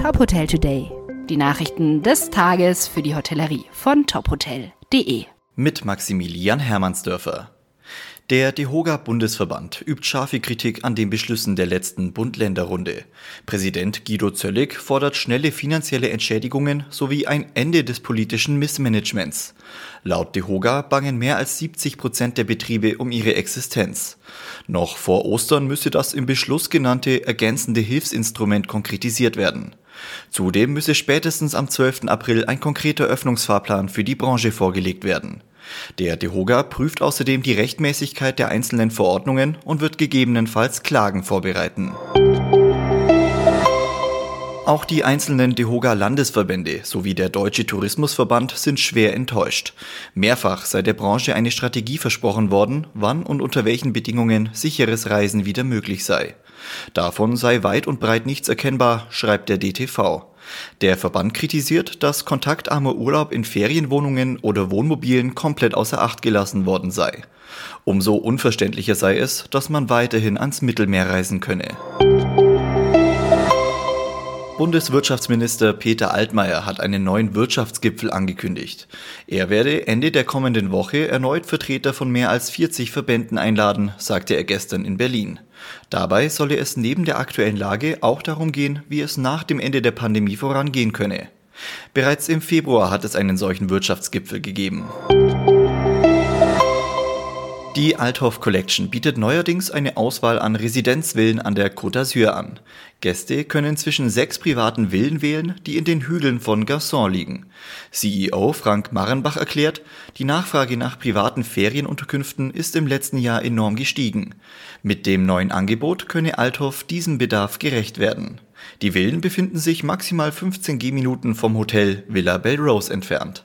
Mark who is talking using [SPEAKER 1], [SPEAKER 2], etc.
[SPEAKER 1] Top Hotel Today. Die Nachrichten des Tages für die Hotellerie von tophotel.de.
[SPEAKER 2] Mit Maximilian Hermannsdörfer. Der DEHOGA Bundesverband übt scharfe Kritik an den Beschlüssen der letzten Bund-Länder-Runde. Präsident Guido Zöllig fordert schnelle finanzielle Entschädigungen sowie ein Ende des politischen Missmanagements. Laut DEHOGA bangen mehr als 70 Prozent der Betriebe um ihre Existenz. Noch vor Ostern müsse das im Beschluss genannte ergänzende Hilfsinstrument konkretisiert werden. Zudem müsse spätestens am 12. April ein konkreter Öffnungsfahrplan für die Branche vorgelegt werden. Der DEHOGA prüft außerdem die Rechtmäßigkeit der einzelnen Verordnungen und wird gegebenenfalls Klagen vorbereiten. Auch die einzelnen DEHOGA-Landesverbände sowie der Deutsche Tourismusverband sind schwer enttäuscht. Mehrfach sei der Branche eine Strategie versprochen worden, wann und unter welchen Bedingungen sicheres Reisen wieder möglich sei. Davon sei weit und breit nichts erkennbar, schreibt der DTV. Der Verband kritisiert, dass kontaktarmer Urlaub in Ferienwohnungen oder Wohnmobilen komplett außer Acht gelassen worden sei. Umso unverständlicher sei es, dass man weiterhin ans Mittelmeer reisen könne. Bundeswirtschaftsminister Peter Altmaier hat einen neuen Wirtschaftsgipfel angekündigt. Er werde Ende der kommenden Woche erneut Vertreter von mehr als 40 Verbänden einladen, sagte er gestern in Berlin. Dabei solle es neben der aktuellen Lage auch darum gehen, wie es nach dem Ende der Pandemie vorangehen könne. Bereits im Februar hat es einen solchen Wirtschaftsgipfel gegeben. Die Althoff Collection bietet neuerdings eine Auswahl an Residenzvillen an der Côte d'Azur an. Gäste können zwischen sechs privaten Villen wählen, die in den Hügeln von Garçon liegen. CEO Frank Marrenbach erklärt, die Nachfrage nach privaten Ferienunterkünften ist im letzten Jahr enorm gestiegen. Mit dem neuen Angebot könne Althoff diesem Bedarf gerecht werden. Die Villen befinden sich maximal 15 Gehminuten vom Hotel Villa Belrose entfernt.